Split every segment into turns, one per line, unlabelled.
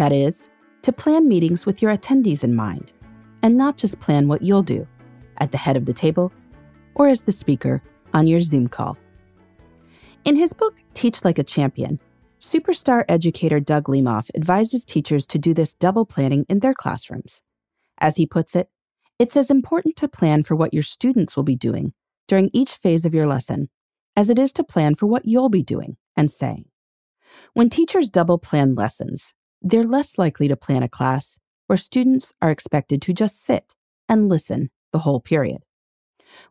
That is, to plan meetings with your attendees in mind, and not just plan what you'll do at the head of the table or as the speaker on your Zoom call. In his book, Teach Like a Champion, superstar educator Doug Lemov advises teachers to do this double planning in their classrooms. As he puts it, it's as important to plan for what your students will be doing during each phase of your lesson as it is to plan for what you'll be doing and saying. When teachers double plan lessons, they're less likely to plan a class where students are expected to just sit and listen the whole period.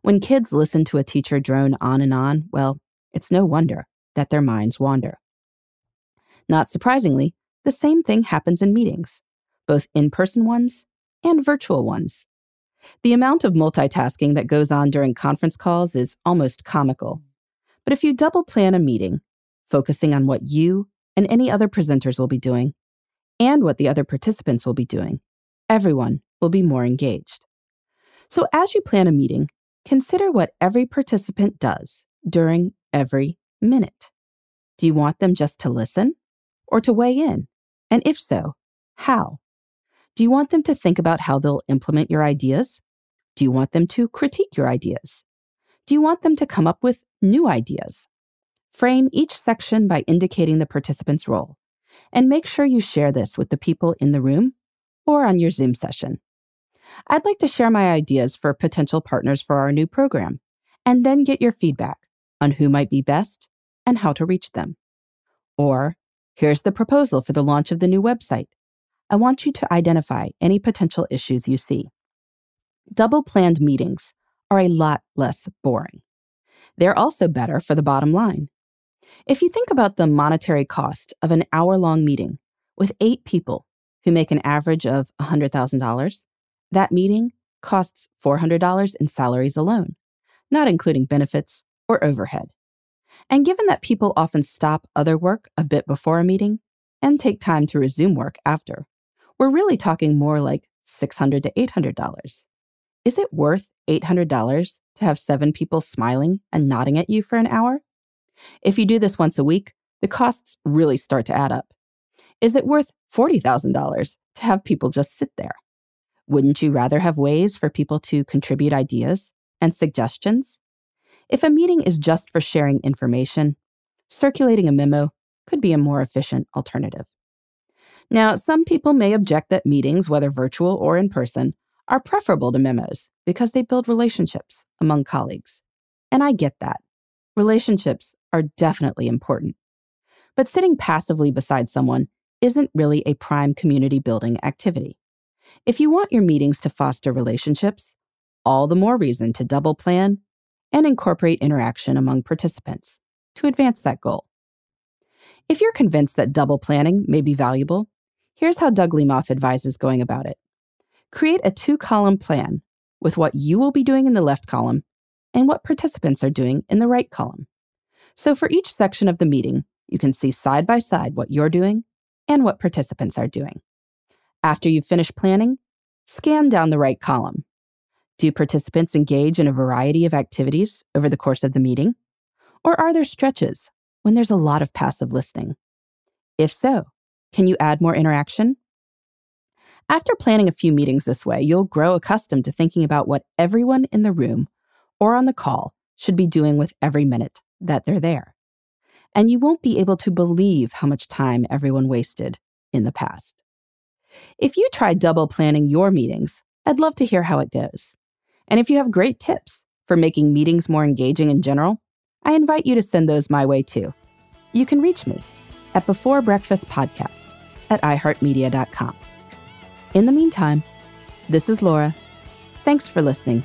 When kids listen to a teacher drone on and on, well, it's no wonder that their minds wander. Not surprisingly, the same thing happens in meetings, both in person ones and virtual ones. The amount of multitasking that goes on during conference calls is almost comical. But if you double plan a meeting, focusing on what you and any other presenters will be doing, and what the other participants will be doing, everyone will be more engaged. So, as you plan a meeting, consider what every participant does during every minute. Do you want them just to listen or to weigh in? And if so, how? Do you want them to think about how they'll implement your ideas? Do you want them to critique your ideas? Do you want them to come up with new ideas? Frame each section by indicating the participant's role and make sure you share this with the people in the room or on your Zoom session. I'd like to share my ideas for potential partners for our new program, and then get your feedback on who might be best and how to reach them. Or, here's the proposal for the launch of the new website. I want you to identify any potential issues you see. Double planned meetings are a lot less boring. They're also better for the bottom line. If you think about the monetary cost of an hour long meeting with eight people who make an average of $100,000, that meeting costs $400 in salaries alone, not including benefits or overhead. And given that people often stop other work a bit before a meeting and take time to resume work after, we're really talking more like 600 to $800. Is it worth $800 to have seven people smiling and nodding at you for an hour? If you do this once a week, the costs really start to add up. Is it worth $40,000 to have people just sit there? Wouldn't you rather have ways for people to contribute ideas and suggestions? If a meeting is just for sharing information, circulating a memo could be a more efficient alternative. Now, some people may object that meetings, whether virtual or in person, are preferable to memos because they build relationships among colleagues. And I get that. Relationships are definitely important. But sitting passively beside someone isn't really a prime community building activity. If you want your meetings to foster relationships, all the more reason to double plan and incorporate interaction among participants to advance that goal. If you're convinced that double planning may be valuable, here's how Doug Lemov advises going about it. Create a two column plan with what you will be doing in the left column and what participants are doing in the right column. So for each section of the meeting, you can see side by side what you're doing and what participants are doing. After you've finished planning, scan down the right column. Do participants engage in a variety of activities over the course of the meeting? Or are there stretches when there's a lot of passive listening? If so, can you add more interaction? After planning a few meetings this way, you'll grow accustomed to thinking about what everyone in the room or on the call should be doing with every minute that they're there. And you won't be able to believe how much time everyone wasted in the past. If you try double planning your meetings, I'd love to hear how it goes. And if you have great tips for making meetings more engaging in general, I invite you to send those my way too. You can reach me at Before Breakfast Podcast at iHeartMedia.com. In the meantime, this is Laura. Thanks for listening,